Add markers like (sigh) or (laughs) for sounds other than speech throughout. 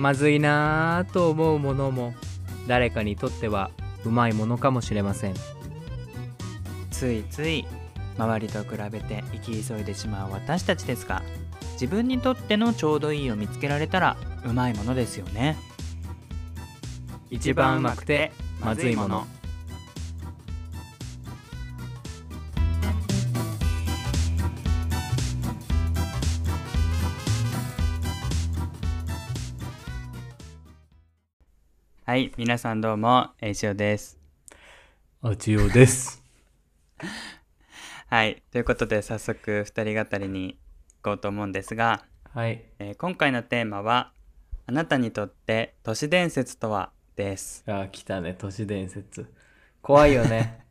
まずいなぁと思うものも誰かにとってはうまいものかもしれません。ついつい周りと比べて生き急いでしまう私たちですが自分にとってのちょうどいいを見つけられたらうまいものですよね。一番うまくてまずいものはい皆さんどうもえいしおです。あちよです。(laughs) はいということで早速二人語りに行こうと思うんですが、はい。えー今回のテーマは「あなたにとって都市伝説とは?」です。あ来たね。都市伝説。怖いよね。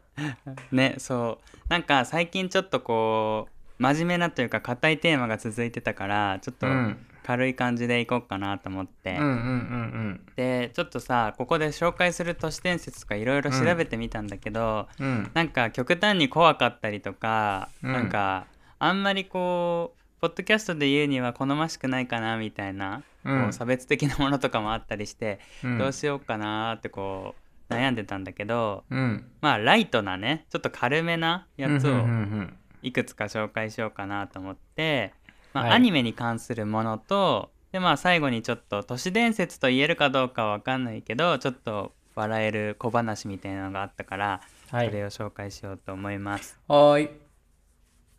(laughs) ねそう。なんか最近ちょっとこう真面目なというか硬いテーマが続いてたからちょっとうん軽い感じでいこうかなと思って、うんうんうんでちょっとさここで紹介する都市伝説とかいろいろ調べてみたんだけど、うん。うんなんか極端に怖かったりとか、うん。なんかあんまりこうポッドキャストで言うには好ましくないかなみたいな、うん。こう差別的なものとかもあったりして、うん。どうしようかなってこう悩んでたんだけどうん。まあライトなねちょっと軽めなやつをうんうんうん。いくつか紹介しようかなと思って、まあはい。アニメに関するものとでまあ最後にちょっと都市伝説と言えるかどうかは分かんないけどちょっと笑える小話みたいなのがあったから、はい。それを紹介しようと思います。はーい。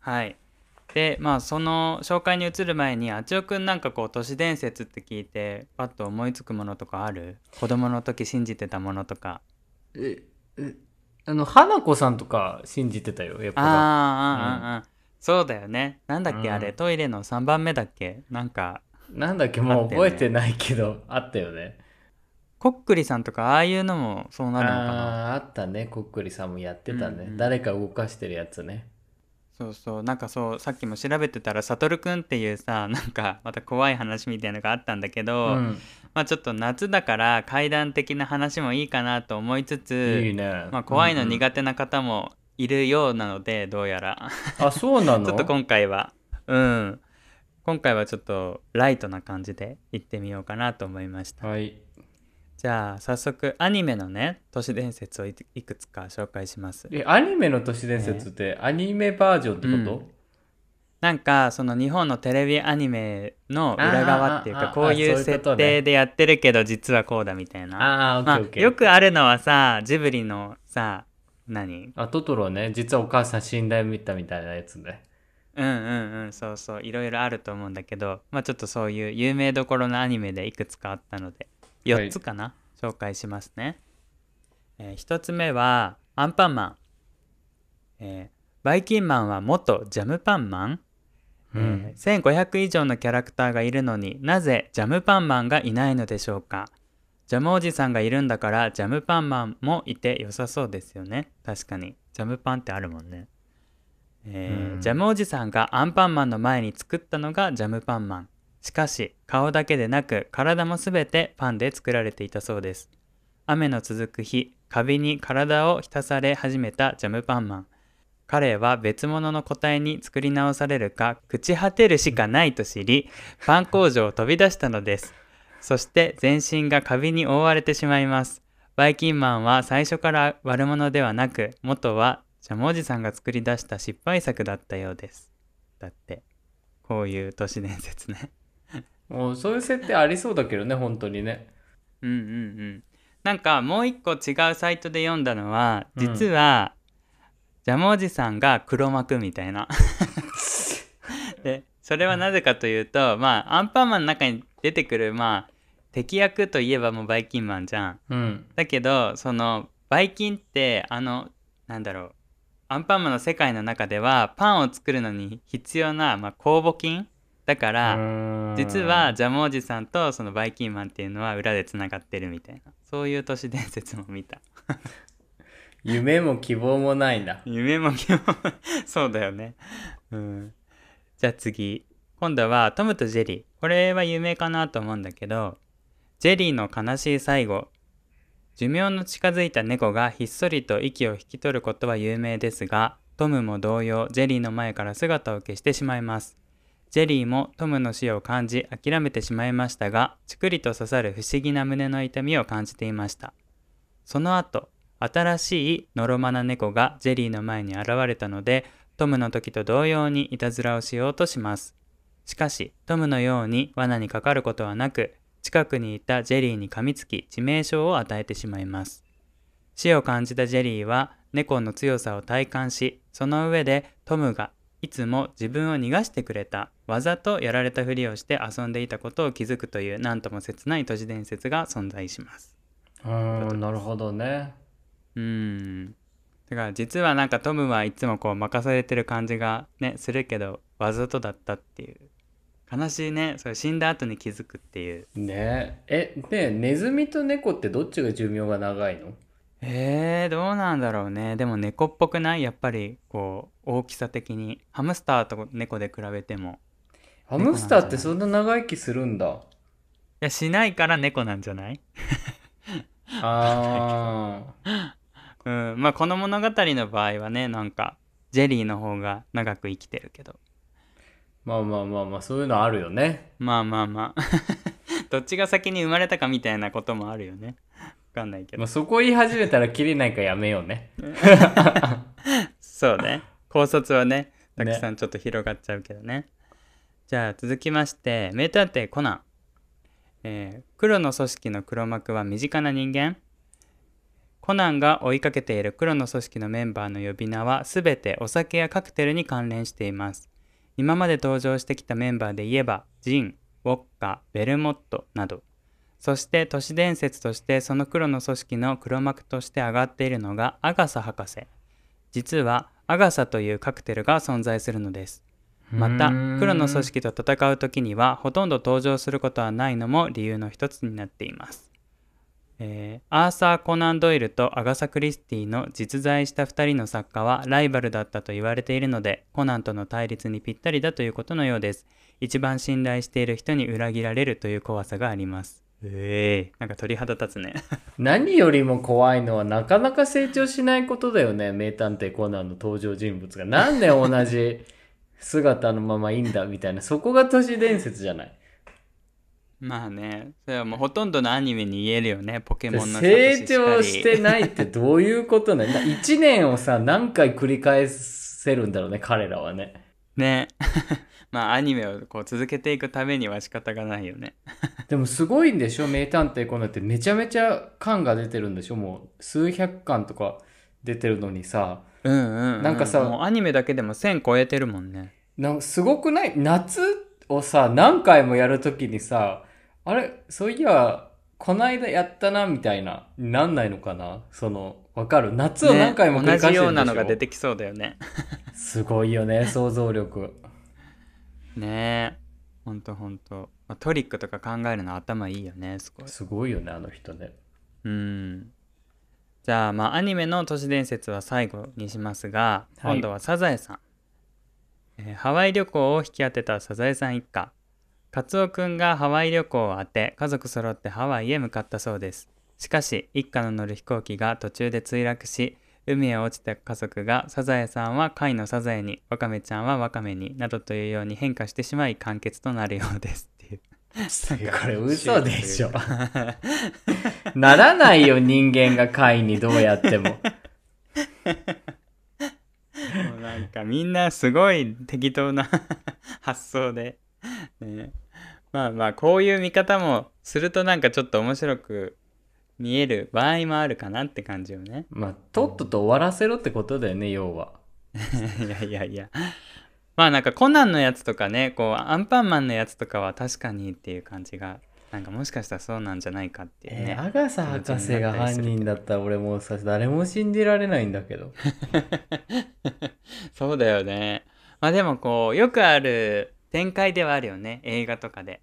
はい。でまあその紹介に移る前にあちおくんなんかこう都市伝説って聞いてパッと思いつくものとかある？子供の時信じてたものとか。ええあの花子さんとか信じてたよやっぱあーあーあーあーそうだよね。なんだっけ、うん。あれ？トイレの3番目だっけ？なんか。なんだっけ？もう覚えてないけどあったよね。こっくりさんとかああいうのもそうなるのかな？あーあったね。こっくりさんもやってたね、うんうん。誰か動かしてるやつね。そうそう。なんかそうさっきも調べてたらさとるくんっていうさなんかまた怖い話みたいのがあったんだけど、うん。まあちょっと夏だから怪談的な話もいいかなと思いつついいね。まあ、怖いの苦手な方もいるようなので、どうやら。あそうなの？(laughs) ちょっと今回は。うん。今回はちょっとライトな感じで行ってみようかなと思いました。はい。じゃあ早速アニメのね都市伝説をいいくつか紹介します。えアニメの都市伝説ってアニメバージョンってこと、なんかその日本のテレビアニメの裏側っていうかこういう設定でやってるけど実はこうだみたいな。ああよくあるのはさジブリのさ何？あトトロね。実はお母さん死んだよ見たみたいなやつね。うんうんうんそうそう。いろいろあると思うんだけどまあちょっとそういう有名どころのアニメでいくつかあったので4つかな、紹介しますね、え1つ目はアンパンマン、えーバイキンマンは元ジャムパンマン、えー1500以上のキャラクターがいるのになぜジャムパンマンがいないのでしょうか？ジャムおじさんがいるんだからジャムパンマンもいて良さそうですよね。確かに。ジャムパンってあるもんね。えーうん。ジャムおじさんがアンパンマンの前に作ったのがジャムパンマン。しかし顔だけでなく体もすべてパンで作られていたそうです。雨の続く日カビに体を浸され始めたジャムパンマン。彼は別物の個体に作り直されるか朽ち果てるしかないと知りパン工場を飛び出したのですそして全身がカビに覆われてしまいます。バイキンマンは最初から悪者ではなく元はジャムおじさんが作り出した失敗作だったようです。だってこういう都市伝説ね。もうそういう設定ありそうだけどね本当にね。うんうんうん。なんかもう一個違うサイトで読んだのはうん。実は、ジャムおじさんが黒幕みたいな。で (laughs) それはなぜかというとまあアンパンマンの中に出てくるまあ敵役といえばもうバイキンマンじゃん。うん。だけどそのバイキンってあのなんだろうアンパンマンの世界の中ではパンを作るのに必要な、まあ、酵母菌だから、実はジャムおじさんとそのバイキンマンっていうのは裏でつながってるみたいな。そういう都市伝説も見た。(laughs) 夢も希望もないんだ。(laughs) 夢も希望そうだよね。うんじゃあ次。今度はトムとジェリー。これは有名かなと思うんだけどジェリーの悲しい最後。寿命の近づいた猫がひっそりと息を引き取ることは有名ですがトムも同様ジェリーの前から姿を消してしまいます。ジェリーもトムの死を感じ諦めてしまいましたが、ちくりと刺さる不思議な胸の痛みを感じていました。その後、新しいノロマな猫がジェリーの前に現れたので、トムの時と同様にいたずらをしようとします。しかし、トムのように罠にかかることはなく、近くにいたジェリーに噛みつき致命傷を与えてしまいます。死を感じたジェリーは猫の強さを体感し、その上でトムがいつも自分を逃がしてくれた、わざとやられたふりをして遊んでいたことを気づくというなんとも切ない都市伝説が存在します。うんなるほどねうーん。だから実はなんかトムはいつもこう任されてる感じがね、するけど、わざとだったっていう。悲しいね。それ死んだ後に気づくっていう。ねえねネズミと猫ってどっちが寿命が長いの？えー、どうなんだろうね。でも猫っぽくないやっぱりこう大きさ的に。ハムスターと猫で比べても。ハムスターってそんな長生きするんだいや、しないから猫なんじゃない？(laughs) あうん。まあこの物語の場合はね、なんか、ジェリーの方が長く生きてるけど。まあまあまあまあそういうのあるよねまあまあまあ。(laughs) どっちが先に生まれたかみたいなこともあるよね。わかんないけどまあ、。そこ言い始めたら切れないからやめようね (laughs) そうね。考察はね、たくさんちょっと広がっちゃうけどね。じゃあ続きまして、名探偵コナン。えー黒の組織の黒幕は身近な人間コナンが追いかけている黒の組織のメンバーの呼び名はすべてお酒やカクテルに関連しています。今まで登場してきたメンバーで言えば、ジン、ウォッカ、ベルモットなど。そして都市伝説としてその黒の組織の黒幕として上がっているのがアガサ博士。実はアガサというカクテルが存在するのです。また黒の組織と戦う時にはほとんど登場することはないのも理由の一つになっています。えーアーサー・コナン・ドイルとアガサ・クリスティの実在した2人の作家はライバルだったと言われているのでコナンとの対立にぴったりだということのようです。一番信頼している人に裏切られるという怖さがあります。ええなんか鳥肌立つね。(laughs) 何よりも怖いのはなかなか成長しないことだよね名探偵コナンの登場人物がなんで同じ姿のままいいんだみたいなそこが都市伝説じゃない？まあね、それはもうほとんどのアニメに言えるよね、ポケモンの成長してないってどういうことねな1年をさ何回繰り返せるんだろうね彼らはね。ね。(laughs) まあアニメをこう続けていくためには仕方がないよね。(laughs) でもすごいんでしょ名探偵コナンって。めちゃめちゃ巻が出てるんでしょ。もう数百巻とか出てるのにさ。うんうん、うん。なんかさもうアニメだけでも1000超えてるもんね。なんすごくない？夏をさ何回もやるときにさあれそういやこないだやったなみたいななんないのかな？そのわかる？夏を何回も繰りね、返してるんでしょ、同じようなのが出てきそうだよね。すごいよね想像力 (laughs) ねえ。ほんとほんと。まあトリックとか考えるの頭いいよね、すごい。すごいよねあの人ねうん。じゃあまあアニメの都市伝説は最後にしますが、はい今度はサザエさん、えーハワイ旅行を引き当てたサザエさん一家カツオくんがハワイ旅行を当て家族揃ってハワイへ向かったそうです。しかし一家の乗る飛行機が途中で墜落し海へ落ちた家族がサザエさんは貝のサザエにワカメちゃんはワカメになどというように変化してしまい完結となるようです。っていう。これ嘘でしょ。(laughs) ならないよ人間が貝にどうやっても。もうなんかみんなすごい適当な発想で、ね、まあまあこういう見方もするとなんかちょっと面白く見える場合もあるかなって感じよね。まあとっとと終わらせろってことだよね要はいやいやいや。まあなんかコナンのやつとかねこうアンパンマンのやつとかは確かにっていう感じがなんかもしかしたらそうなんじゃないかっていうね。えー、アガサ博士が犯人だったら俺もうさ誰も信じられないんだけど (laughs) そうだよね。まあでもこうよくある展開ではあるよね映画とかで。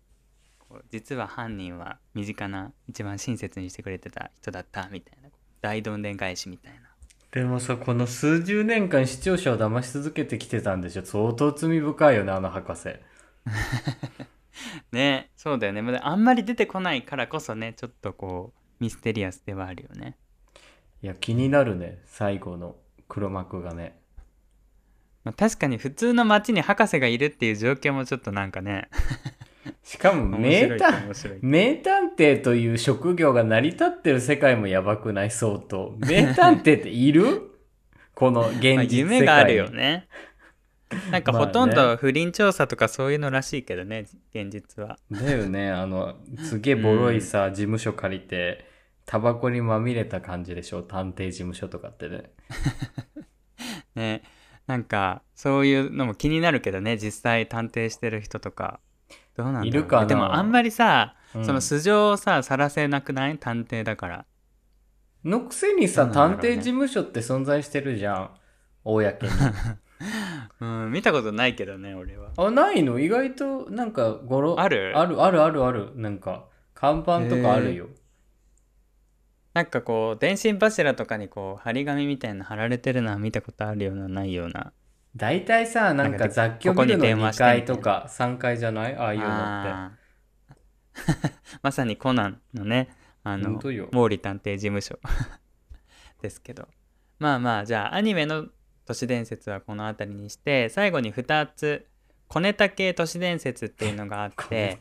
実は犯人は身近な一番親切にしてくれてた人だったみたいな大どんでん返しみたいな。でもさこの数十年間視聴者を騙し続けてきてたんでしょ？相当罪深いよねあの博士 (laughs) ねそうだよね。まだあんまり出てこないからこそねちょっとこうミステリアスではあるよね。いや気になるね最後の黒幕がねまあ、確かに普通の街に博士がいるっていう状況もちょっとなんかね。(laughs) しかも面名探名探偵という職業が成り立ってる世界もやばくない？相当。(laughs) 名探偵っている？この現実世界。夢があるよね。なんかほとんど不倫調査とかそういうのらしいけどね現実は。だよね。あの、すげえボロいさ、事務所借りて、タバコにまみれた感じでしょ？探偵事務所とかってね。(laughs) ねなんかそういうのも気になるけどね実際探偵してる人とか。どうなんだろう、ね、いるかな？でもあんまりさ、うん。その素性をささらせなくない？探偵だから。のくせにさ、ね。探偵事務所って存在してるじゃん。公に。(laughs) うん見たことないけどね俺は。あ、ないの？意外と、なんか、ごろ、ある？ある、ある、ある、ある。なんか、看板とかあるよ。なんかこう電信柱とかにこう張り紙みたいなの貼られてるのは見たことあるようなないような。大体さ、なんかなんか雑居ビルのここに電話2してみたいな。階とか3階じゃない？ああいうのって。(laughs) まさにコナンのねあの毛利探偵事務所。(laughs) ですけど。まあまあじゃあアニメの都市伝説はこの辺りにして最後に2つ小ネタ系都市伝説っていうのがあって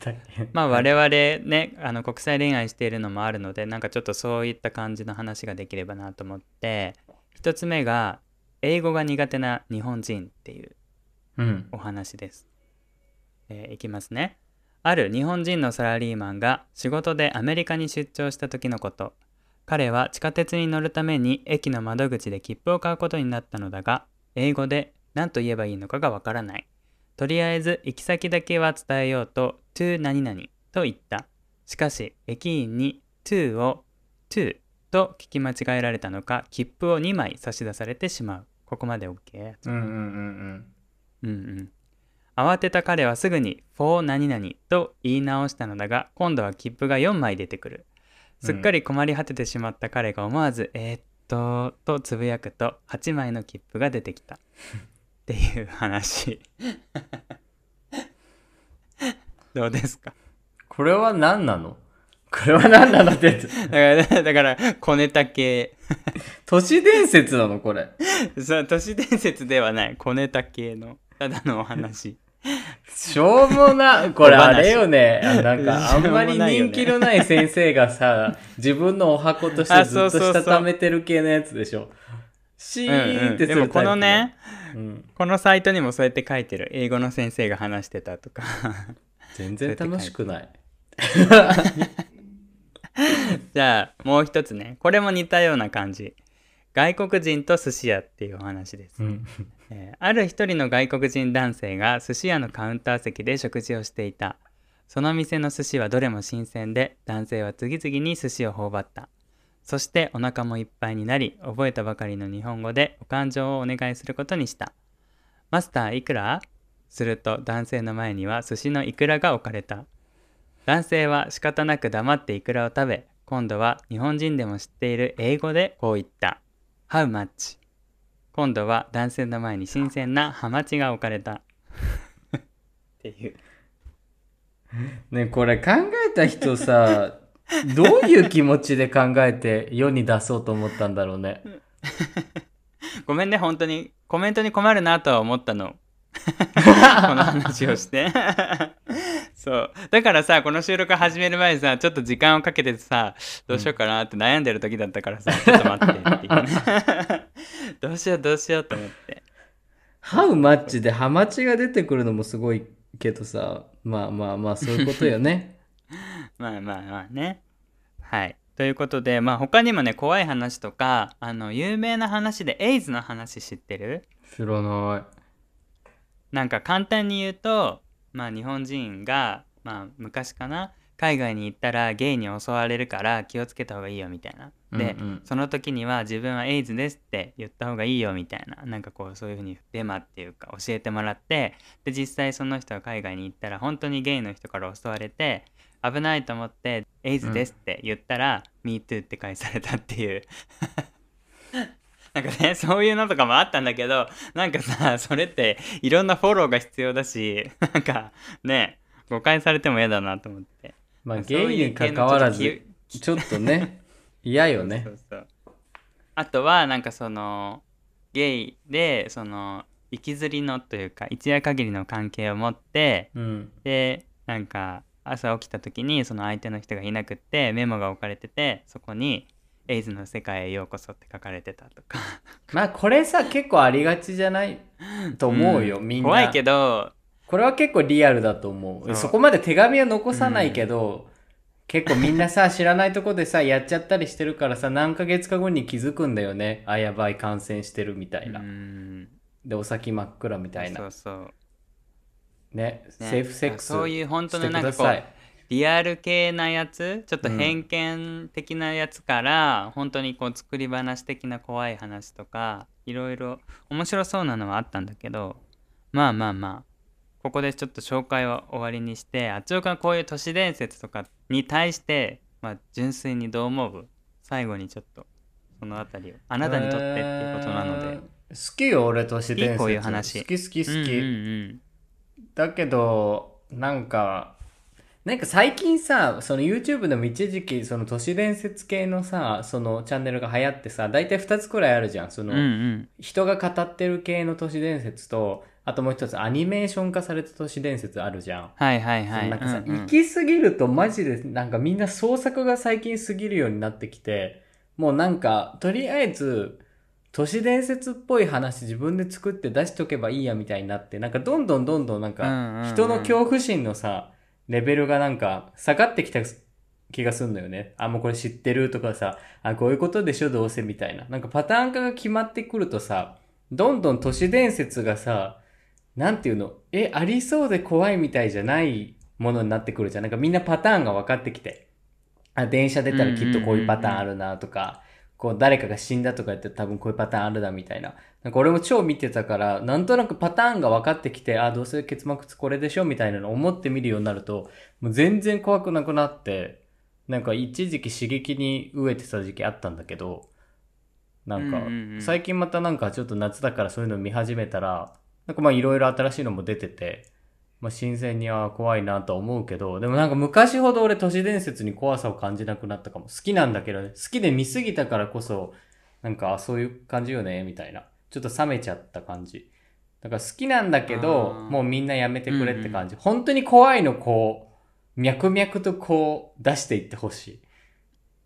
まあ我々ねあの国際恋愛しているのもあるのでなんかちょっとそういった感じの話ができればなと思って1つ目が英語が苦手な日本人っていううん。お話です。えーいきますね。ある日本人のサラリーマンが仕事でアメリカに出張した時のこと。彼は地下鉄に乗るために駅の窓口で切符を買うことになったのだが、英語で何と言えばいいのかがわからない。とりあえず行き先だけは伝えようと to 何々と言った。しかし駅員に to を to と聞き間違えられたのか、切符を2枚差し出されてしまう。ここまで OK? うんうんうんうんうん。慌てた彼はすぐに for 何々と言い直したのだが、今度は切符が4枚出てくる。すっかり困り果ててしまった彼が思わず、えーっと、とつぶやくと8枚の切符が出てきた。っていう話。どうですか？これは何なの？これは何なのって。だから、だから小ネタ系。都市伝説なのこれ。そう、都市伝説ではない。小ネタ系の、ただのお話。しょうもな、これ小話あれよね。あなんか、あんまり人気のない先生がさ、自分のお箱としてあずっとしたためてる系のやつでしょ。シうんーンうん。ってするこのね、うん、このサイトにもそうやって書いてる。英語の先生が話してたとか。全然楽しくない。じゃあもう一つねこれも似たような感じ外国人と寿司屋っていうお話です、うんえーある一人の外国人男性が寿司屋のカウンター席で食事をしていたその店の寿司はどれも新鮮で男性は次々に寿司を頬張ったそしてお腹もいっぱいになり覚えたばかりの日本語でお勘定をお願いすることにした。マスターいくら？すると男性の前には寿司のいくらが置かれた。男性は仕方なく黙ってイクラを食べ今度は日本人でも知っている英語でこう言った「How much?」今度は男性の前に新鮮なハマチが置かれた。っていう。ねこれ考えた人さ、(laughs) どういう気持ちで考えて世に出そうと思ったんだろうね。(laughs) ごめんね本当に。コメントに困るなとは思ったの。(laughs) この話をして。(laughs) そう。だからさこの収録始める前にさちょっと時間をかけてさどうしようかなって悩んでる時だったからさ、ちょっと待ってっていうね。どうしようどうしようと思って。ハウマッチでハマチが出てくるのもすごいけどさ、まあまあまあそういうことよね。(laughs) まあまあまあね。はい。ということで、まあ他にもね、怖い話とか、あの、有名な話で、エイズの話知ってる？知らななんか簡単に言うと、まあ日本人が、まあ昔かな、海外に行ったらゲイに襲われるから気をつけた方がいいよみたいな。で、うんうんその時には自分はエイズですって言った方がいいよみたいな、なんかこうそういうふうにデマっていうか教えてもらって、で、実際その人が海外に行ったら本当にゲイの人から襲われて、危ないと思って、エイズですって言ったら、MeToo って返されたっていう。(laughs) なんかね、そういうのとかもあったんだけど、なんかさ、それっていろんなフォローが必要だし、なんかね、誤解されても嫌だなと思って。まあゲイに関わらず、ちょっとね、(laughs) 嫌よねそ。うそうあとはなんかそのゲイでその行きずりのというか一夜限りの関係を持ってうん。でなんか朝起きた時にその相手の人がいなくってメモが置かれててそこに「エイズの世界へようこそ」って書かれてたとか (laughs) まあこれさ、結構ありがちじゃないと思うよ、んみんな。怖いけどこれは結構リアルだと思う。そこまで手紙は残さないけど、結構みんなさ、知らないとこでさ、やっちゃったりしてるからさ、何ヶ月か後に気づくんだよね。あ、やばい、感染してるみたいな。うんで、お先真っ暗みたいな。そうそうね、ねセーフセックスそういう本当のなんかこう。リアル系なやつちょっと偏見的なやつから、本当にこう作り話的な怖い話とかいろいろ面白そうなのはあったんだけどまあまあまあここでちょっと紹介は終わりにしてあっちおくんはこういう都市伝説とかに対して、まあ、純粋にどう思う？最後にちょっとそのあたりをあなたにとってっていうことなので、えー好きよ、俺、都市伝説。こういう話好き好き好き。うんうんだけど、なんか、なんか最近さ、その YouTube でも一時期、その都市伝説系のさ、そのチャンネルが流行ってさ、大体2つくらいあるじゃん。その、うんうん人が語ってる系の都市伝説と、あともう一つアニメーション化された都市伝説あるじゃん。はいはいはいなんかさ、うんうん行き過ぎるとマジでなんかみんな創作が最近過ぎるようになってきて、もうなんか、とりあえず、都市伝説っぽい話自分で作って出しとけばいいやみたいになって、なんかどんどんどんどんなんか、人の恐怖心のさ、レベルがなんか下がってきた気がすんのよね。あ、もうこれ知ってるとかさ、あ、こういうことでしょどうせみたいな。なんかパターン化が決まってくるとさ、どんどん都市伝説がさ、なんていうのえ、ありそうで怖いみたいじゃないものになってくるじゃん。なんかみんなパターンが分かってきて。あ、電車出たらきっとこういうパターンあるなとか、こう誰かが死んだとか言って多分こういうパターンあるなみたいな。なんか俺も超見てたから、なんとなくパターンが分かってきて、あ、どうせ結末これでしょみたいなの思ってみるようになると、もう全然怖くなくなって、なんか一時期刺激に飢えてた時期あったんだけど、なんか最近またなんかちょっと夏だからそういうの見始めたら、なんかまあいろいろ新しいのも出てて、まあ新鮮には怖いなとは思うけど、でもなんか昔ほど俺都市伝説に怖さを感じなくなったかも。好きなんだけどね。好きで見すぎたからこそ、なんかあそういう感じよね、みたいな。ちょっと冷めちゃった感じ。だから好きなんだけど、もうみんなやめてくれって感じ。本当に怖いのこう、脈々とこう出していってほしい。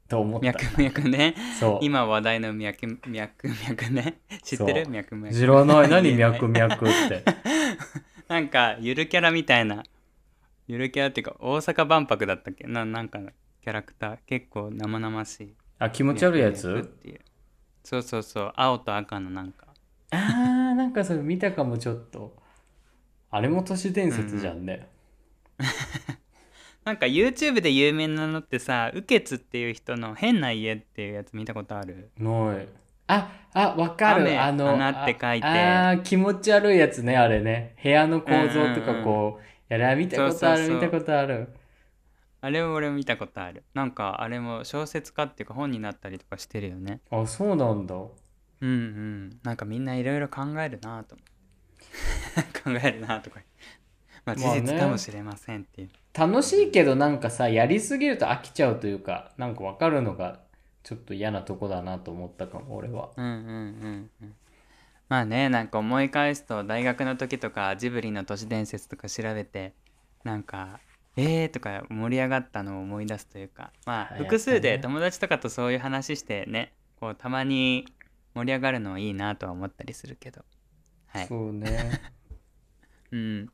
と思った。脈々ねそう。今話題の脈脈脈ね知ってる？脈々知ら (laughs) ない。何脈々って。なんかゆるキャラみたいな。ゆるキャラっていうか大阪万博だったっけ？ななんかキャラクター。結構生々しい。あ、気持ち悪いやつ？ていう。そうそうそう。青と赤のなんか。あー、なんかそれ見たかもちょっと。あれも都市伝説じゃんね。(laughs) なんか YouTube で有名なのってさウケツっていう人の変な家っていうやつ見たことある？ない。あ、あ、わかる。雨あの、穴って書いて。ああー、気持ち悪いやつね、あれね。部屋の構造とかこう、やら、見たことある、見たことある。あれを俺見たことある。なんかあれも小説家っていうか本になったりとかしてるよね。あ、そうなんだ。うんうん。なんかみんないろいろ考えるなと (laughs) 考えるなとか。まあ事実かもしれませんっていう、楽しいけどなんかさ、やりすぎると飽きちゃうというか、なんかわかるのが、ちょっと嫌なとこだなと思ったかも、俺は。うんうんうん。うんまあねなんか思い返すと大学の時とかジブリの都市伝説とか調べてなんかえーとか盛り上がったのを思い出すというかまあ複数で友達とかとそういう話してねこうたまに盛り上がるのはいいなとは思ったりするけど。はい。そうね。(laughs) うん。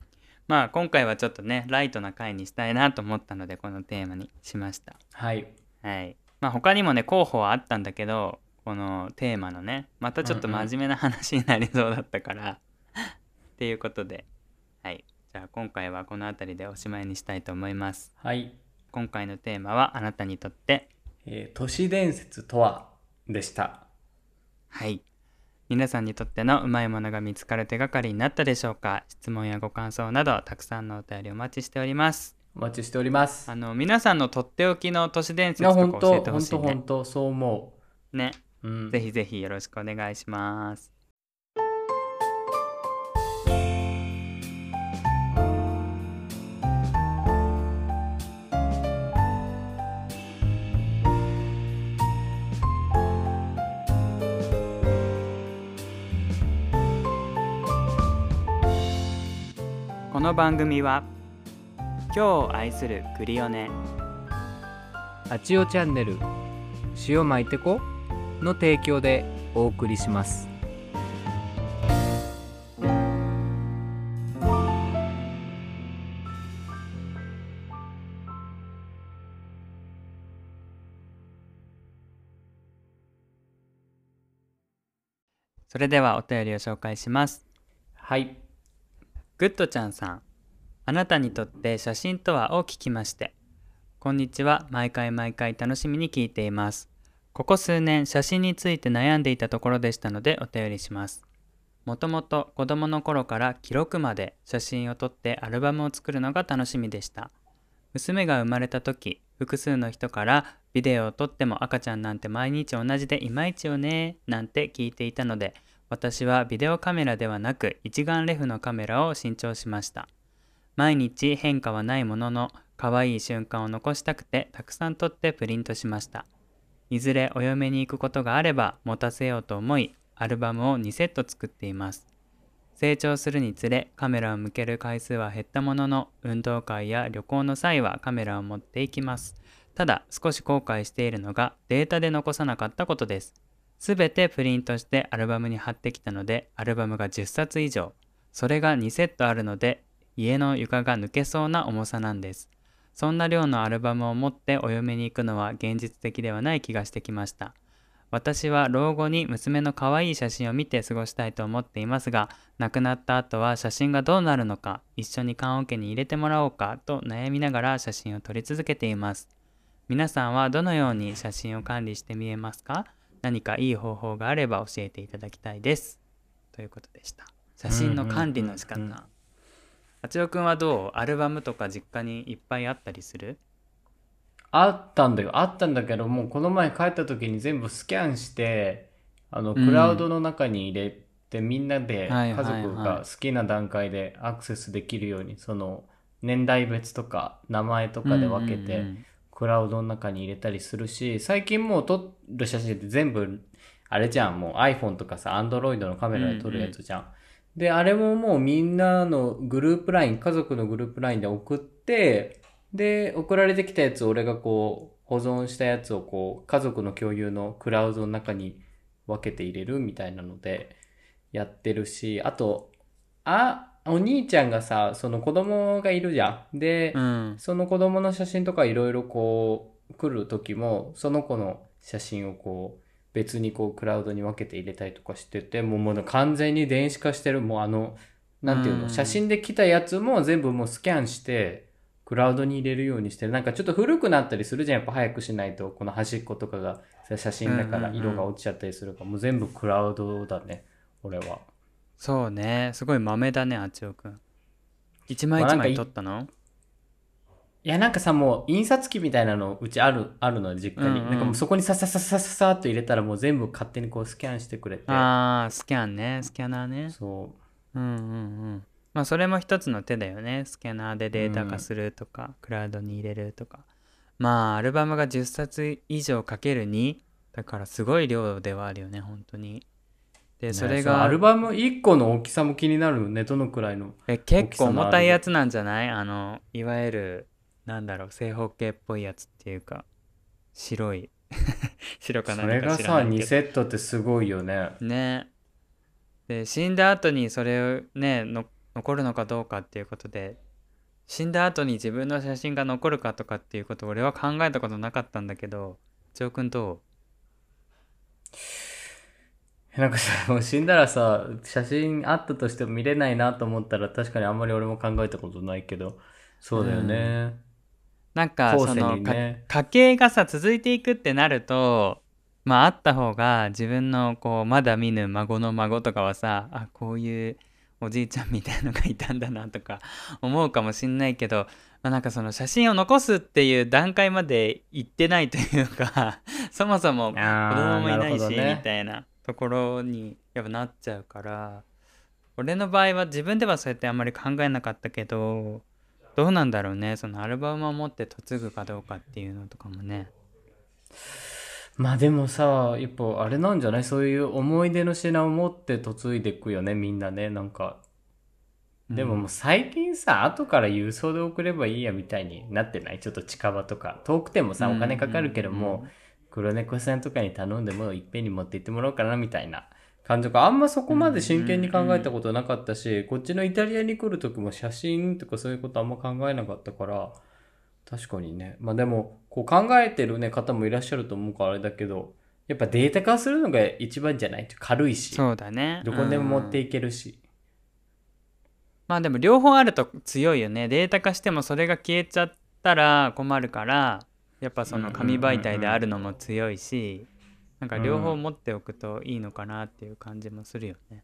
まあ今回はちょっとねライトな回にしたいなと思ったのでこのテーマにしました。はい。はいまあ他にもね候補はあったんだけどこのテーマのねまたちょっと真面目な話になりそうだったから、っていうことで。はい。じゃあ今回はこの辺りでおしまいにしたいと思います。はい。今回のテーマはあなたにとって。えー都市伝説とは？でした。はい。皆さんにとってのうまいものが見つかる手がかりになったでしょうか？質問やご感想などたくさんのお便りお待ちしておりますお待ちしております。あの皆さんのとっておきの都市伝説とか教えてほ本当しいね本当そう思ねう。うん。ぜひぜひよろしくお願いしますこの番組は今日を愛するクリオネ。あちおチャンネル塩巻いてこの提供でお送りします。それではお便りを紹介します。はい。グッドちゃんさんあなたにとって写真とはを聞きまして。こんにちは。毎回毎回楽しみに聞いています。ここ数年写真について悩んでいたところでしたのでお便りします。もともと子供の頃から記録まで写真を撮ってアルバムを作るのが楽しみでした。娘が生まれた時複数の人からビデオを撮っても赤ちゃんなんて毎日同じでいまいちよねなんて聞いていたので私はビデオカメラではなく一眼レフのカメラを新調しました。毎日変化はないものの可愛い瞬間を残したくてたくさん撮ってプリントしました。いずれお嫁に行くことがあれば持たせようと思いアルバムを2セット作っています。成長するにつれカメラを向ける回数は減ったものの運動会や旅行の際はカメラを持っていきます。ただ少し後悔しているのがデータで残さなかったことです。すべてプリントしてアルバムに貼ってきたのでアルバムが10冊以上。それが2セットあるので家の床が抜けそうな重さなんです。そんな量のアルバムを持ってお嫁に行くのは現実的ではない気がしてきました。私は老後に娘の可愛い写真を見て過ごしたいと思っていますが亡くなった後は写真がどうなるのか一緒に棺桶に入れてもらおうかと悩みながら写真を撮り続けています。皆さんはどのように写真を管理してみえますか？何かいい方法があれば教えていただきたいです。ということでした。写真の管理の仕方、うんうんうんうんあちおくんはどう？アルバムとか実家にいっぱいあったりする？あったんだよ。あったんだけど、もうこの前帰った時に全部スキャンして、あの、うんクラウドの中に入れて、みんなではい家族が好きな段階でアクセスできるように、その、年代別とか名前とかで分けて、うんうんうん。クラウドの中に入れたりするし、最近もう撮る写真って全部、あれじゃん、もう iPhone とかさ、Android のカメラで撮るやつじゃん。で、あれももうみんなのグループ LINE、家族のグループ LINE で送って、で、送られてきたやつを俺がこう、保存したやつをこう、家族の共有のクラウドの中に分けて入れるみたいなので、やってるし、あと、あ、お兄ちゃんがさ、その子供がいるじゃん。で、うんその子供の写真とかいろいろこう来る時もその子の写真をこう別にこうクラウドに分けて入れたりとかしててもうもう完全に電子化してるもうあのなんていううん。の写真で来たやつも全部もうスキャンしてクラウドに入れるようにしてる。なんかちょっと古くなったりするじゃん。やっぱ早くしないと。この端っことかが写真だから色が落ちちゃったりするか。らもう全部クラウドだね。俺は。そうね。すごい豆だねあちおくん。一枚一枚撮ったの？いや、なんかさ、もう、印刷機みたいなの、うちある、あるの、実家に。うんうん。なんかもうそこにささささささっと入れたら、もう全部勝手にこうスキャンしてくれて。あースキャンね。スキャナーね。そう。んうんうん。まあそれも一つの手だよね。スキャナーでデータ化するとか、クラウドに入れるとか。まあアルバムが10冊以上かける2だからすごい量ではあるよね本当に。でう。それが、ねうアルバム1個の大きさも気になるよね、どのくらいの。え結構重たいやつなんじゃない？あのいわゆるなんだろう正方形っぽいやつっていうか白い (laughs) 白かそ何かれがさ、2知らないけどセットってすごいよね。ねで死んだ後にそれをねの残るのかどうかっていうことで死んだ後に自分の写真が残るかとかっていうことを俺は考えたことなかったんだけどジョー君どなんかさ、(laughs) もう死んだらさ、写真あったとしても見れないなと思ったら、確かにあんまり俺も考えたことないけど、そうだよね。うなんかそのね。家計がさ続いていくってなるとまああった方が自分のこうまだ見ぬ孫の孫とかはさあこういうおじいちゃんみたいのがいたんだなとか思うかもしんないけど、まあ、なんかその写真を残すっていう段階まで行ってないというか (laughs) そもそも子供もいないし、みたいなところにやっぱなっちゃうから俺の場合は自分ではそうやってあんまり考えなかったけどどうなんだろうね。そのアルバムを持って嫁ぐかどうかっていうのとかもね。まあでもさ、やっぱあれなんじゃない？そういう思い出の品を持って嫁いでいくよね、みんなね。なんか、でももう最近さ、後から郵送で送ればいいやみたいになってない？ちょっと近場とか。遠くてもさ、お金かかるけども、黒猫さんとかに頼んでもいっぺんに持って行ってもらおうかなみたいな感じとか、あんまそこまで真剣に考えたことなかったし、こっちのイタリアに来る時も写真とかそういうことあんま考えなかったから、確かにね。まあでも、こう考えてるね、方もいらっしゃると思うからあれだけど、やっぱデータ化するのが一番じゃない？軽いし、そうだね。どこでも持ってうんいけるし。まあでも両方あると強いよね。データ化してもそれが消えちゃったら困るからやっぱその紙媒体であるのも強いしなんか両方持っておくといいのかなっていう感じもするよね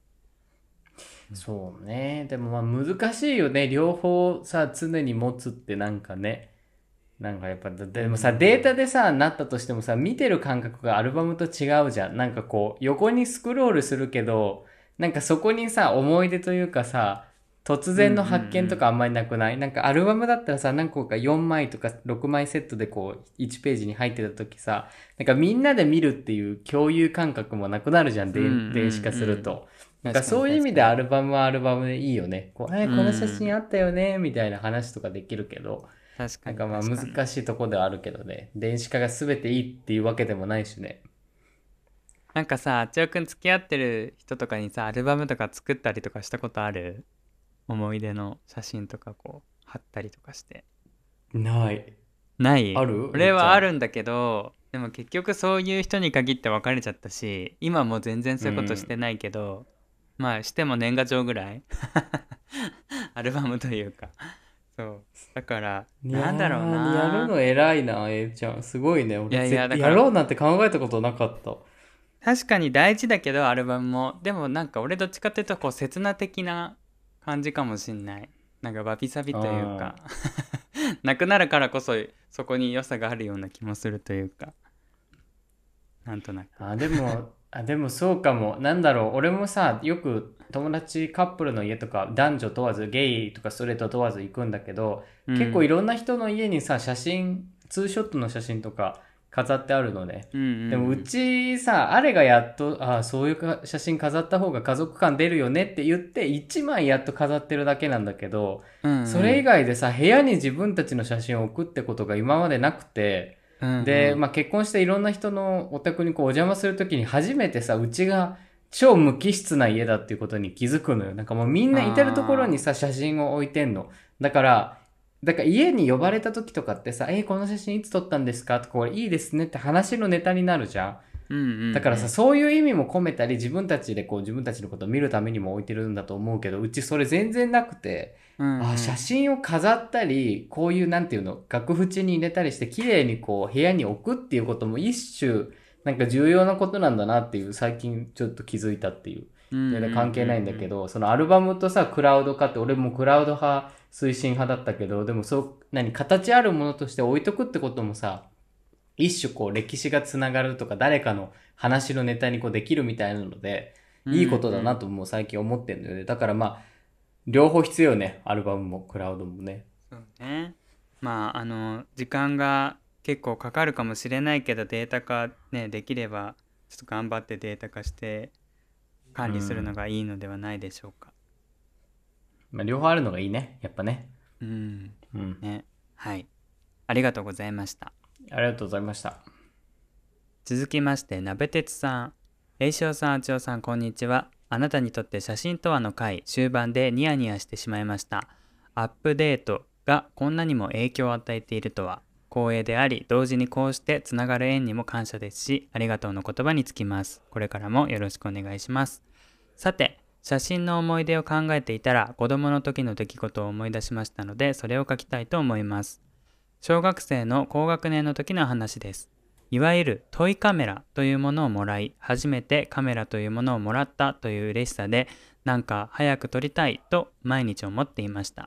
そうね。でもまあ難しいよね。両方さ、常に持つってなんかね。なんかやっぱ、でもさ、データでさ、なったとしてもさ、見てる感覚がアルバムと違うじゃん。なんかこう、横にスクロールするけど、なんかそこにさ、思い出というかさ、突然の発見とかあんまりなくない、なんかアルバムだったらさ、何個か4枚とか6枚セットでこう、1ページに入ってた時さ、なんかみんなで見るっていう共有感覚もなくなるじゃん、でうんうんうん電子化すると。なんかそういう意味でアルバムはアルバムでいいよね。こう、え、うんこの写真あったよね、みたいな話とかできるけど、確かになんかまあ難しいとこではあるけどね。電子化が全ていいっていうわけでもないしね。なんかさあっちおくん付き合ってる人とかにさアルバムとか作ったりとかしたことある？思い出の写真とかこう貼ったりとかして。ない。ない？ある？俺はあるんだけどでも結局そういう人に限って別れちゃったし今もう全然そういうことしてないけど、まあしても年賀状ぐらい？(laughs) アルバムというか。そう。だからなんだろういやるなの偉いな、えいちゃん。すごいね。俺。いやいややろうなんて考えたことなかった。確かに大事だけどアルバムも。でもなんか俺どっちかっていうとこう刹那的な感じかもしんない。なんかわびさびというか。(laughs) なくなるからこそそこに良さがあるような気もするというか。なんとなく。あ、でも、あでもそうかも。なんだろう。俺もさ、よく友達カップルの家とか男女問わず、ゲイとかストレート問わず行くんだけど、結構いろろんな人の家にさ、写真、ツーショットの写真とか飾ってあるのね。うんうん、でもうちさ、あれがやっと、ああ、そういうか写真飾った方が家族感出るよねって言って、1枚やっと飾ってるだけなんだけど、うんうん、それ以外でさ、部屋に自分たちの写真を置くってことが今までなくて、うんうんで、まあ、結婚していろんな人のお宅にこうお邪魔するときに初めてさ、うちが超無機質な家だっていうことに気づくのよ。なんかもうみんな至るところにさ、写真を置いてんの。だから、だから家に呼ばれた時とかってさ、えーこの写真いつ撮ったんですか？とか、これいいですねって話のネタになるじゃん。うんうんうん。だからさ、そういう意味も込めたり、自分たちでこう自分たちのことを見るためにも置いてるんだと思うけど、うちそれ全然なくて、うんうん。あ写真を飾ったりこういうなんていうの額縁に入れたりして綺麗にこう部屋に置くっていうことも一種なんか重要なことなんだなっていう最近ちょっと気づいたっていう全然関係ないんだけど、そのアルバムとさクラウド化って俺もクラウド派推進派だったけどでもそう何形あるものとして置いとくってこともさ一種こう歴史がつながるとか誰かの話のネタにこうできるみたいなのでいいことだなともう最近思ってんだよね。だからまあ両方必要ねアルバムもクラウドもね。そうね。まああの時間が結構かかるかもしれないけどデータ化ねできればちょっと頑張ってデータ化して管理するのがいいのではないでしょうか。まあ、両方あるのがいいね。やっぱね。うん。うん。ね。はい。ありがとうございました。ありがとうございました。続きまして鍋鉄さん。栄翔さんあちおさんこんにちは。あなたにとって写真とはの回終盤でニヤニヤしてしまいました。アップデートがこんなにも影響を与えているとは光栄であり同時にこうしてつながる縁にも感謝ですしありがとうの言葉につきます。これからもよろしくお願いします。さて写真の思い出を考えていたら子供の時の出来事を思い出しましたのでそれを書きたいと思います。小学生の高学年の時の話です。いわゆるトイカメラというものをもらい初めてカメラというものをもらったという嬉しさでなんか早く撮りたいと毎日思っていました。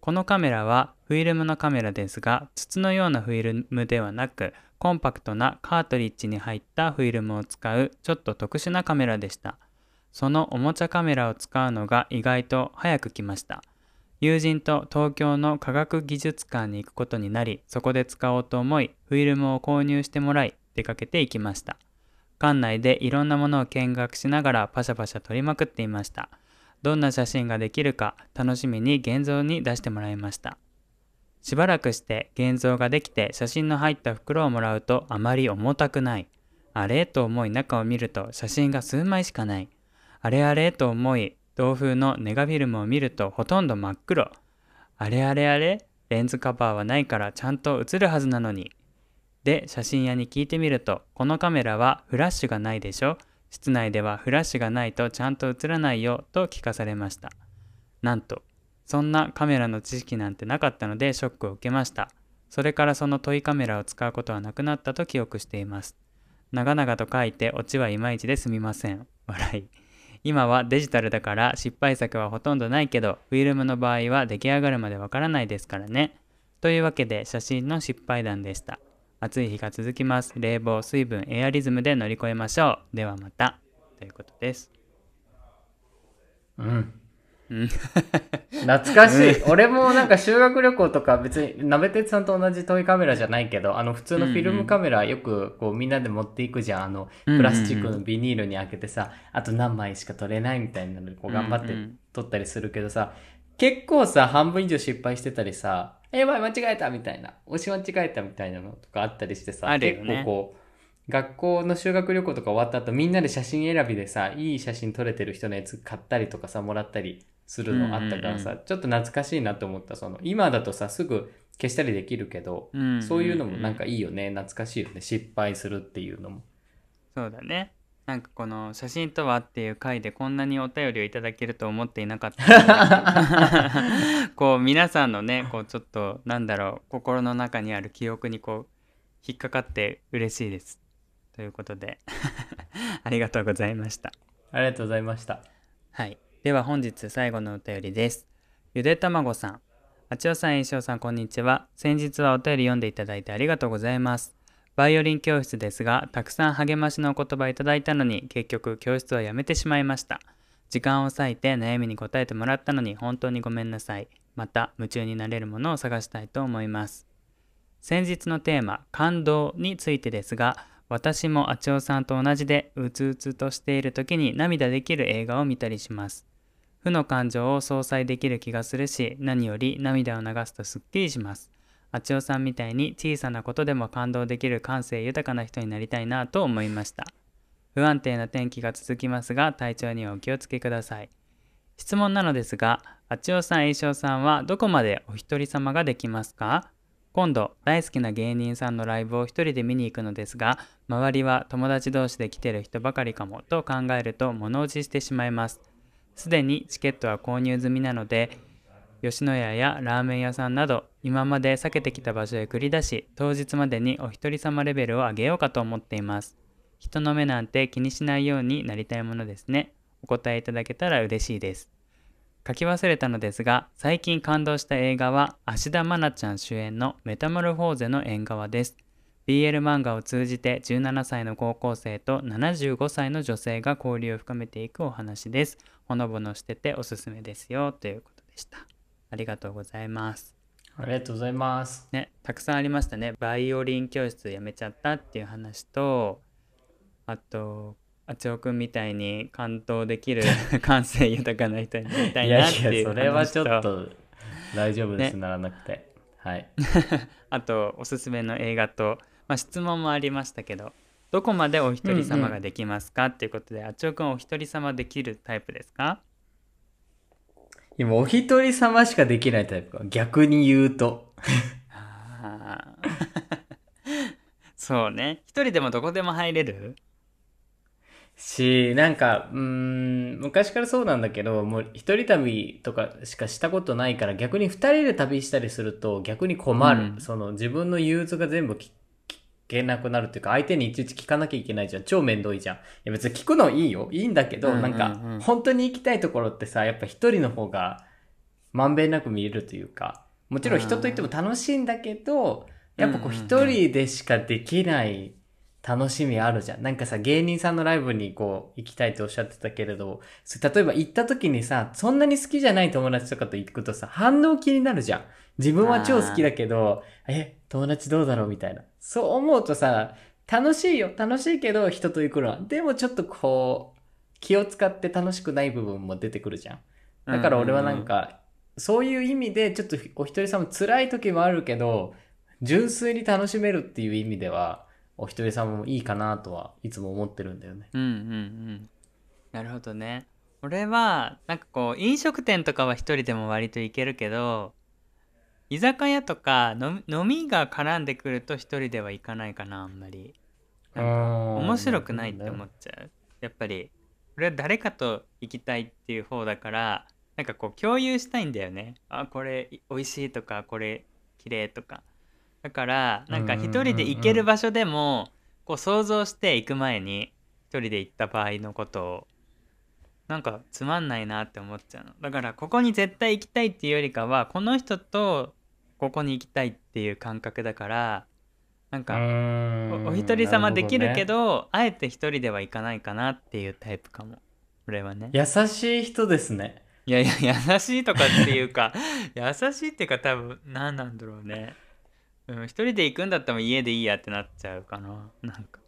このカメラはフィルムのカメラですが筒のようなフィルムではなくコンパクトなカートリッジに入ったフィルムを使うちょっと特殊なカメラでした。そのおもちゃカメラを使うのが意外と早く来ました。友人と東京の科学技術館に行くことになりそこで使おうと思いフィルムを購入してもらい出かけていきました。館内でいろんなものを見学しながらパシャパシャ撮りまくっていました。どんな写真ができるか楽しみに現像に出してもらいました。しばらくして現像ができて写真の入った袋をもらうとあまり重たくない。あれと思い中を見ると写真が数枚しかない。あれあれと思い同封のネガフィルムを見るとほとんど真っ黒。あれあれあれレンズカバーはないからちゃんと写るはずなのに。で、写真屋に聞いてみると、このカメラはフラッシュがないでしょ室内ではフラッシュがないとちゃんと写らないよと聞かされました。なんと、そんなカメラの知識なんてなかったのでショックを受けました。それからそのトイカメラを使うことはなくなったと記憶しています。長々と書いてオチはいまいちですみません。笑い。今はデジタルだから失敗作はほとんどないけど、フィルムの場合は出来上がるまでわからないですからね。というわけで写真の失敗談でした。暑い日が続きます。冷房、水分、エアリズムで乗り越えましょう。ではまた。ということです。うん。うん (laughs) 懐かしい。俺もなんか修学旅行とか別に、鍋鉄さんと同じ遠いカメラじゃないけど、あの普通のフィルムカメラよくこうみんなで持っていくじゃん。あの、プラスチックのビニールに開けてさ、あと何枚しか撮れないみたいなのでこう頑張って撮ったりするけどさ、結構さ、半分以上失敗してたりさ、え、やばい、間違えたみたいな。押し間違えたみたいなのとかあったりしてさ、ね。結構こう、学校の修学旅行とか終わった後みんなで写真選びでさいい写真撮れてる人のやつ買ったりとかさもらったりするのあったからさ、うんちょっと懐かしいなと思った。その今だとさすぐ消したりできるけど、うん。そういうのもなんかいいよね。懐かしいよね。失敗するっていうのも。そうだね。なんかこの写真とはっていう回でこんなにお便りをいただけると思っていなかったので (laughs) こう皆さんのねこうちょっとなんだろう心の中にある記憶にこう引っかかって嬉しいです。ということで (laughs) ありがとうございました。ありがとうございましたはい。では本日最後のお便りです。ゆでたまごさん。あちおさん、いしおさん、こんにちは。先日はお便り読んでいただいてありがとうございます。バイオリン教室ですが、たくさん励ましのお言葉いただいたのに、結局教室はやめてしまいました。時間を割いて悩みに答えてもらったのに本当にごめんなさい。また夢中になれるものを探したいと思います。先日のテーマ「感動」についてですが私もあちおさんと同じでうつうつとしている時に涙できる映画を見たりします負の感情を相殺できる気がするし何より涙を流すとすっきりしますあちおさんみたいに小さなことでも感動できる感性豊かな人になりたいなと思いました。不安定な天気が続きますが体調にはお気をつけください。質問なのですがあちおさん、えいしょうさんはどこまでお一人様ができますか？今度大好きな芸人さんのライブを一人で見に行くのですが周りは友達同士で来てる人ばかりかもと考えると物落ちしてしまいます。すでにチケットは購入済みなので吉野家やラーメン屋さんなど今まで避けてきた場所へ繰り出し当日までにお一人様レベルを上げようかと思っています。人の目なんて気にしないようになりたいものですね。お答えいただけたら嬉しいです。書き忘れたのですが最近感動した映画は芦田愛菜ちゃん主演のメタモルフォーゼの縁側です。BL 漫画を通じて17歳の高校生と75歳の女性が交流を深めていくお話です。ほのぼのしてておすすめですよ。ということでした。ありがとうございます。ありがとうございます。ねたくさんありましたね。バイオリン教室辞めちゃったっていう話とあとあちおくんみたいに感動できる (laughs) 感性豊かな人になりたいいやなっていういやそれはちょっ話と大丈夫です、ね。ならなくて。はい。(laughs) あとおすすめの映画と、まあ、質問もありましたけどどこまでお一人様ができますか、っていうことであちおくんお一人様できるタイプですか？今お一人様しかできないタイプか。逆に言うと。あー。(laughs) そうね。一人でもどこでも入れる？し、なんか、うーん、昔からそうなんだけど、もう一人旅とかしかしたことないから、逆に二人で旅したりすると逆に困る。うん。その自分の憂鬱が全部聞聞けなくなるっていうか、相手にいちいち聞かなきゃいけないじゃん。超面倒いじゃん。いや別に聞くのいいよ。いいんだけど、うんうんうんなんか、本当に行きたいところってさ、やっぱ一人の方がまんべんなく見えるというか、もちろん人といっても楽しいんだけど、やっぱこう一人でしかできない楽しみあるじゃん。なんかさ、芸人さんのライブにこう行きたいっておっしゃってたけれど、そ例えば行った時にさ、そんなに好きじゃない友達とかと行くとさ、反応気になるじゃん。自分は超好きだけど、え、友達どうだろうみたいな。そう思うとさ、楽しいよ。楽しいけど人と行くのは。でもちょっとこう、気を使って楽しくない部分も出てくるじゃん。だから俺はなんか、そういう意味でちょっとお一人様辛い時もあるけど、純粋に楽しめるっていう意味では、お一人様もいいかなとはいつも思ってるんだよね。うんうんうんなるほどね俺はなんかこう飲食店とかは一人でも割と行けるけど居酒屋とか飲みが絡んでくると一人では行かないかなあんまり。なんか面面白くないって思っちゃう。やっぱり俺は誰かと行きたいっていう方だからなんかこう共有したいんだよね。あこれ美味しいとかこれ綺麗とか。だからなんか一人で行ける場所でもこう想像して行く前に一人で行った場合のことをなんかつまんないなって思っちゃうの。だからここに絶対行きたいっていうよりかはこの人とここに行きたいっていう感覚だからなんかおお一人様できるけどあえて一人では行かないかなっていうタイプかも。俺はね。優しい人ですね。いやいや優しいとかっていうか (laughs) 優しいっていうか多分何なんだろうね。うん一人で行くんだったら家でいいやってなっちゃうかな。なんか。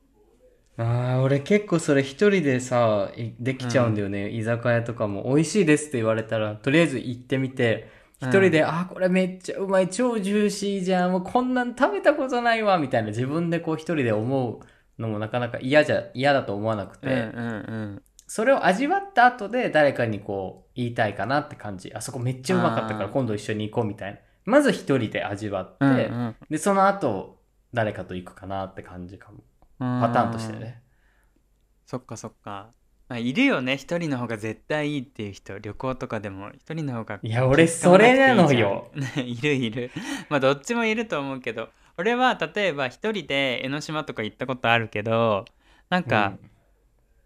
ああ、俺結構それ一人でさ、いできちゃうんだよね。居酒屋とかも。美味しいですって言われたら、とりあえず行ってみて、一人で、あーこれめっちゃうまい、超ジューシーじゃん、もうこんなん食べたことないわ、みたいな。自分でこう一人で思うのもなかなか嫌じゃ、嫌だと思わなくて、うんうんうん。それを味わった後で誰かにこう言いたいかなって感じ。あそこめっちゃうまかったから今度一緒に行こうみたいな。まず一人で味わって、うんうん。で、その後誰かと行くかなって感じかも。パターンとしてね。そっかそっか、まあ、いるよね。一人の方が絶対いいっていう人。旅行とかでも一人の方がいや俺それなのよ。ね (laughs) いるいる。まあどっちもいると思うけど。俺は例えば一人で江ノ島とか行ったことあるけどなんか、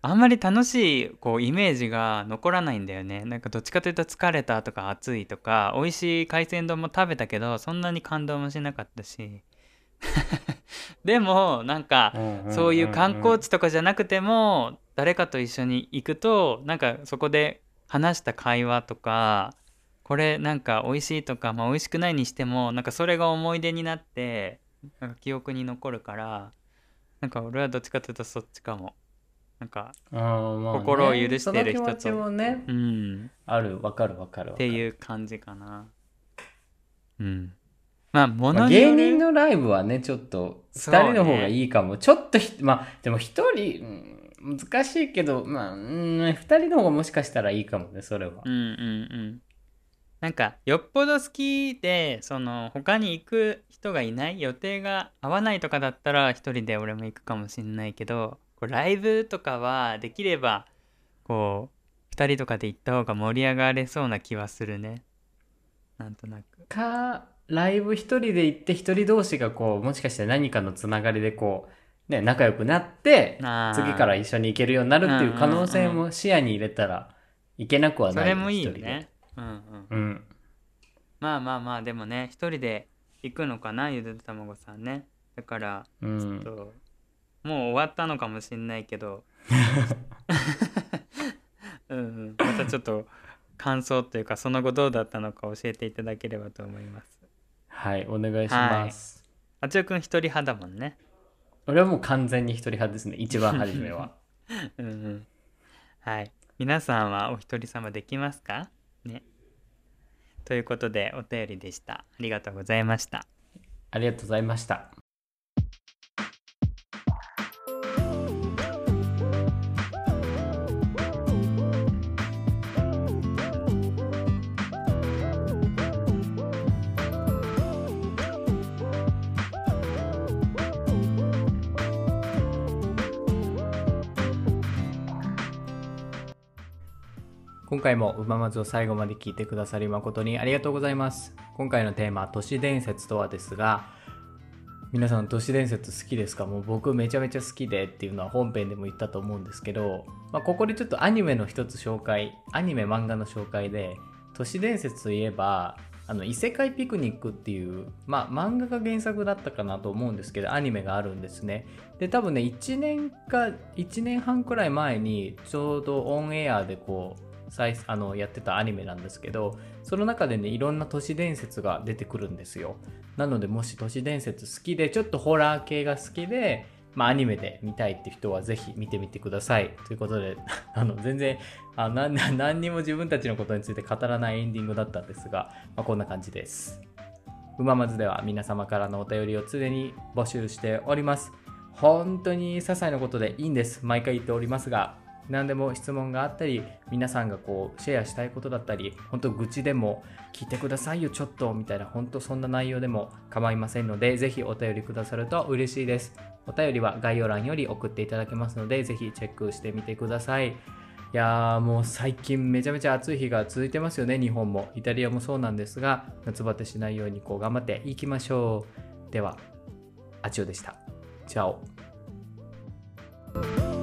あんまり楽しいこうイメージが残らないんだよね。なんかどっちかというと疲れたとか暑いとか美味しい海鮮丼も食べたけどそんなに感動もしなかったし。(laughs) でもなんかうん。そういう観光地とかじゃなくても誰かと一緒に行くとなんかそこで話した会話とかこれなんか美味しいとか、まあ、美味しくないにしてもなんかそれが思い出になってなんか記憶に残るからなんか俺はどっちかというとそっちかも。なんか心を許してる人とその気持ちもねうん。ある。わかるわかるっていう感じかな。うん。まあまあ物による芸人のライブはねちょっとそうね2人の方がいいかも、ちょっとひまあでも1人、うん難しいけどまあ、うん、2人の方がもしかしたらいいかもねそれは、うんうんうん。なんかよっぽど好きでその他に行く人がいない予定が合わないとかだったら一人で俺も行くかもしんないけどこうライブとかはできればこう2人とかで行った方が盛り上がれそうな気はするね。なんとなく。かライブ1人で行って1人同士がこうもしかして何かのつながりでこうね仲良くなって次から一緒に行けるようになるっていう可能性も視野に入れたらいけなくはないそれもいいよね。うんうん。うん。まあまあまあでもね一人で行くのかなゆで卵さんね。だからうん。ちょっともう終わったのかもしんないけど。(laughs) うん、うん、またちょっと感想というかその後どうだったのか教えていただければと思います。はいお願いします、あちおくん一人派だもんね俺はもう完全に一人派ですね。一番初めは。(laughs) うんうん。はい。皆さんはお一人様できますか？ね。ということでお便りでした。ありがとうございました。ありがとうございました今回もうままずを最後まで聞いてくださり誠にありがとうございます。今回のテーマ都市伝説とはですが皆さん都市伝説好きですか？もう僕めちゃめちゃ好きでっていうのは本編でも言ったと思うんですけど、まあ、ここでちょっとアニメの一つ紹介アニメ漫画の紹介で都市伝説といえばあの異世界ピクニックっていう、まあ、漫画が原作だったかなと思うんですけどアニメがあるんですね。で多分ね1年か1年半くらい前にちょうどオンエアでこう再あのやってたアニメなんですけどその中でねいろんな都市伝説が出てくるんですよなのでもし都市伝説好きでちょっとホラー系が好きでまあ、アニメで見たいって人はぜひ見てみてください。ということで、(laughs) あの、全然、あな何にも自分たちのことについて語らないエンディングだったんですが、まあ、こんな感じです。うままずでは皆様からのお便りを常に募集しております。本当に些細なことでいいんです。毎回言っておりますが、何でも質問があったり、皆さんがこうシェアしたいことだったり、本当愚痴でも聞いてくださいよ、ちょっとみたいな、本当そんな内容でも構いませんので、ぜひお便りくださると嬉しいです。お便りは概要欄より送っていただけますので、ぜひチェックしてみてください。いやーもう最近めちゃめちゃ暑い日が続いてますよね、日本も。イタリアもそうなんですが、夏バテしないようにこう頑張っていきましょう。では、あちおでした。チャオ。